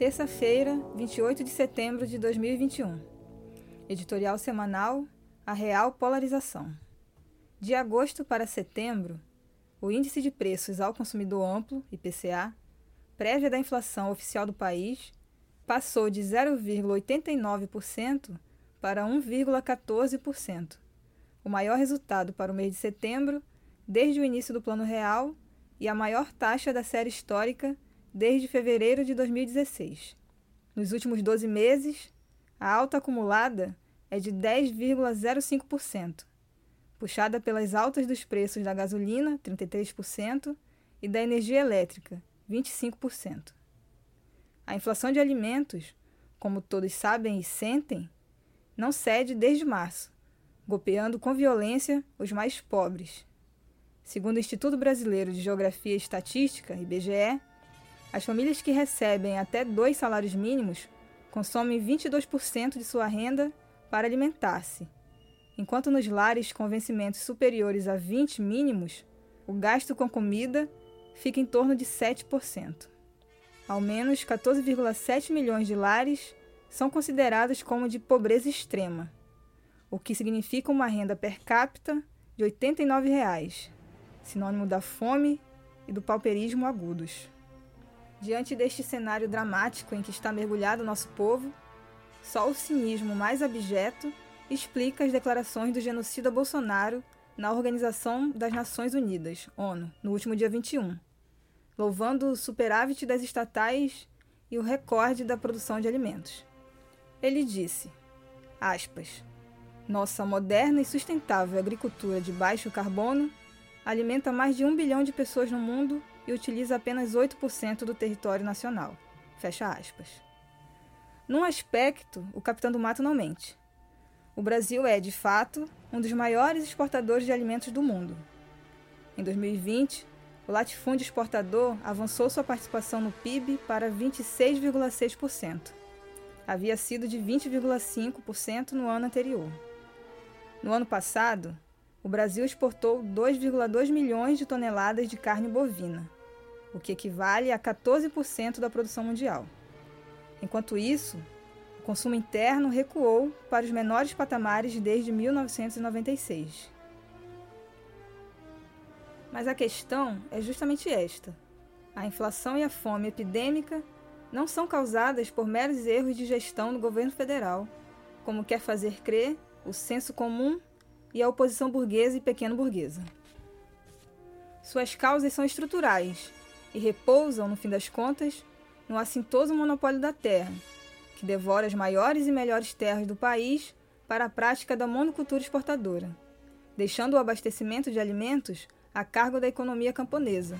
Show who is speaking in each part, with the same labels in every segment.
Speaker 1: Terça-feira, 28 de setembro de 2021. Editorial semanal A Real Polarização. De agosto para setembro, o Índice de Preços ao Consumidor Amplo, IPCA, prévia da inflação oficial do país, passou de 0,89% para 1,14%, o maior resultado para o mês de setembro desde o início do Plano Real e a maior taxa da série histórica desde fevereiro de 2016. Nos últimos 12 meses, a alta acumulada é de 10,05%, puxada pelas altas dos preços da gasolina, 33%, e da energia elétrica, 25%. A inflação de alimentos, como todos sabem e sentem, não cede desde março, golpeando com violência os mais pobres. Segundo o Instituto Brasileiro de Geografia e Estatística, IBGE, as famílias que recebem até dois salários mínimos consomem 22% de sua renda para alimentar-se, enquanto nos lares com vencimentos superiores a 20 mínimos, o gasto com comida fica em torno de 7%. Ao menos 14,7 milhões de lares são considerados como de pobreza extrema, o que significa uma renda per capita de 89 reais, sinônimo da fome e do pauperismo agudos. Diante deste cenário dramático em que está mergulhado nosso povo, só o cinismo mais abjeto explica as declarações do genocida Bolsonaro na Organização das Nações Unidas, ONU, no último dia 21, louvando o superávit das estatais e o recorde da produção de alimentos. Ele disse, aspas, nossa moderna e sustentável agricultura de baixo carbono alimenta mais de um bilhão de pessoas no mundo e utiliza apenas 8% do território nacional. Fecha aspas. Num aspecto, o capitão do mato não mente. O Brasil é, de fato, um dos maiores exportadores de alimentos do mundo. Em 2020, o latifúndio exportador avançou sua participação no PIB para 26,6%. Havia sido de 20,5% no ano anterior. No ano passado, o Brasil exportou 2,2 milhões de toneladas de carne bovina, o que equivale a 14% da produção mundial. Enquanto isso, o consumo interno recuou para os menores patamares desde 1996. Mas a questão é justamente esta: a inflação e a fome epidêmica não são causadas por meros erros de gestão do governo federal, como quer fazer crer o senso comum e a oposição burguesa e pequeno-burguesa. Suas causas são estruturais e repousam, no fim das contas, no assintoso monopólio da terra, que devora as maiores e melhores terras do país para a prática da monocultura exportadora, deixando o abastecimento de alimentos a cargo da economia camponesa,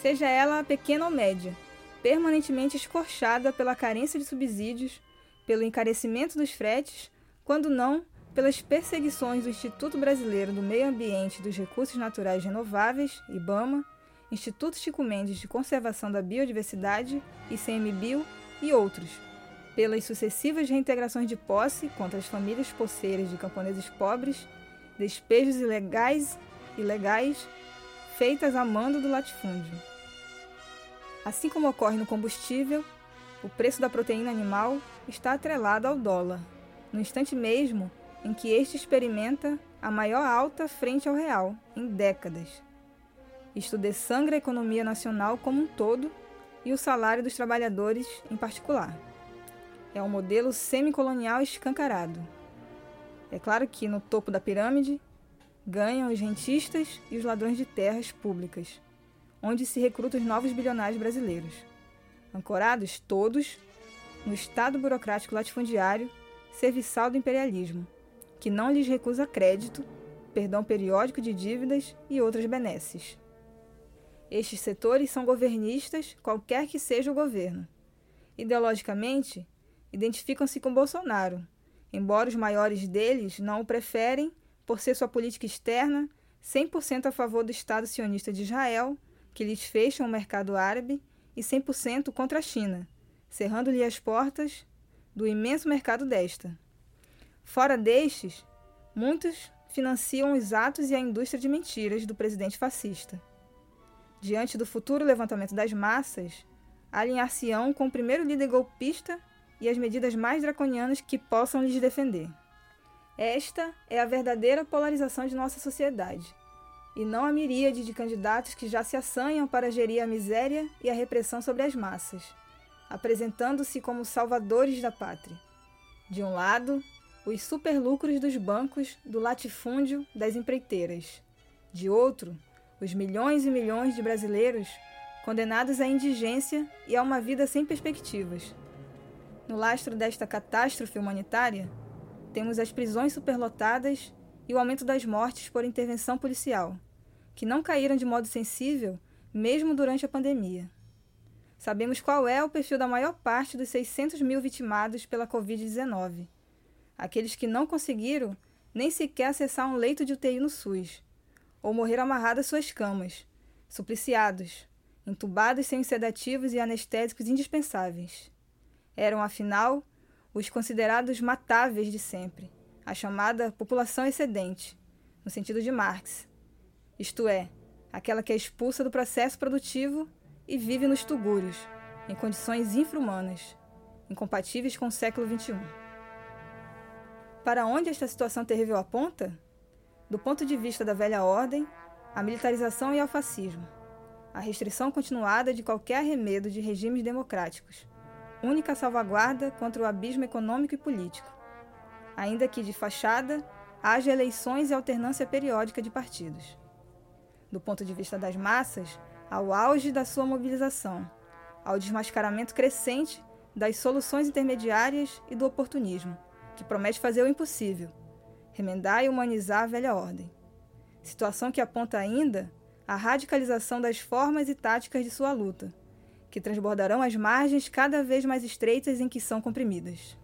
Speaker 1: seja ela pequena ou média, permanentemente escorchada pela carência de subsídios, pelo encarecimento dos fretes, quando não pelas perseguições do Instituto Brasileiro do Meio Ambiente e dos Recursos Naturais Renováveis, IBAMA, Instituto Chico Mendes de Conservação da Biodiversidade, ICMBio e outros, pelas sucessivas reintegrações de posse contra as famílias poceiras de camponeses pobres, despejos ilegais e legais feitas a mando do latifúndio. Assim como ocorre no combustível, o preço da proteína animal está atrelado ao dólar. No instante mesmo em que este experimenta a maior alta frente ao real em décadas, isto desangra a economia nacional como um todo e o salário dos trabalhadores em particular. É um modelo semicolonial escancarado. É claro que no topo da pirâmide ganham os rentistas e os ladrões de terras públicas, onde se recrutam os novos bilionários brasileiros, ancorados todos no Estado burocrático latifundiário serviçal do imperialismo, que não lhes recusa crédito, perdão periódico de dívidas e outras benesses. Estes setores são governistas, qualquer que seja o governo. Ideologicamente, identificam-se com Bolsonaro, embora os maiores deles não o preferem por ser sua política externa 100% a favor do Estado sionista de Israel, que lhes fecha o mercado árabe, e 100% contra a China, cerrando-lhe as portas do imenso mercado desta. Fora destes, muitos financiam os atos e a indústria de mentiras do presidente fascista. Diante do futuro levantamento das massas, alinhar-se-ão com o primeiro líder golpista e as medidas mais draconianas que possam lhes defender. Esta é a verdadeira polarização de nossa sociedade, e não a miríade de candidatos que já se assanham para gerir a miséria e a repressão sobre as massas apresentando-se como salvadores da pátria. De um lado, os superlucros dos bancos do latifúndio das empreiteiras. De outro, os milhões e milhões de brasileiros condenados à indigência e a uma vida sem perspectivas. No lastro desta catástrofe humanitária, temos as prisões superlotadas e o aumento das mortes por intervenção policial, que não caíram de modo sensível mesmo durante a pandemia. Sabemos qual é o perfil da maior parte dos 600 mil vitimados pela Covid-19. Aqueles que não conseguiram nem sequer acessar um leito de UTI no SUS, ou morreram amarrados às suas camas, supliciados, entubados sem os sedativos e anestésicos indispensáveis. Eram, afinal, os considerados matáveis de sempre, a chamada população excedente, no sentido de Marx, isto é, aquela que é expulsa do processo produtivo e vive nos tugúrios, em condições infra-humanas, incompatíveis com o século XXI. Para onde esta situação terrível aponta? Do ponto de vista da velha ordem, a militarização e ao fascismo, a restrição continuada de qualquer arremedo de regimes democráticos, única salvaguarda contra o abismo econômico e político, ainda que de fachada haja eleições e alternância periódica de partidos. Do ponto de vista das massas, ao auge da sua mobilização, ao desmascaramento crescente das soluções intermediárias e do oportunismo, que promete fazer o impossível, remendar e humanizar a velha ordem. Situação que aponta ainda a radicalização das formas e táticas de sua luta, que transbordarão as margens cada vez mais estreitas em que são comprimidas.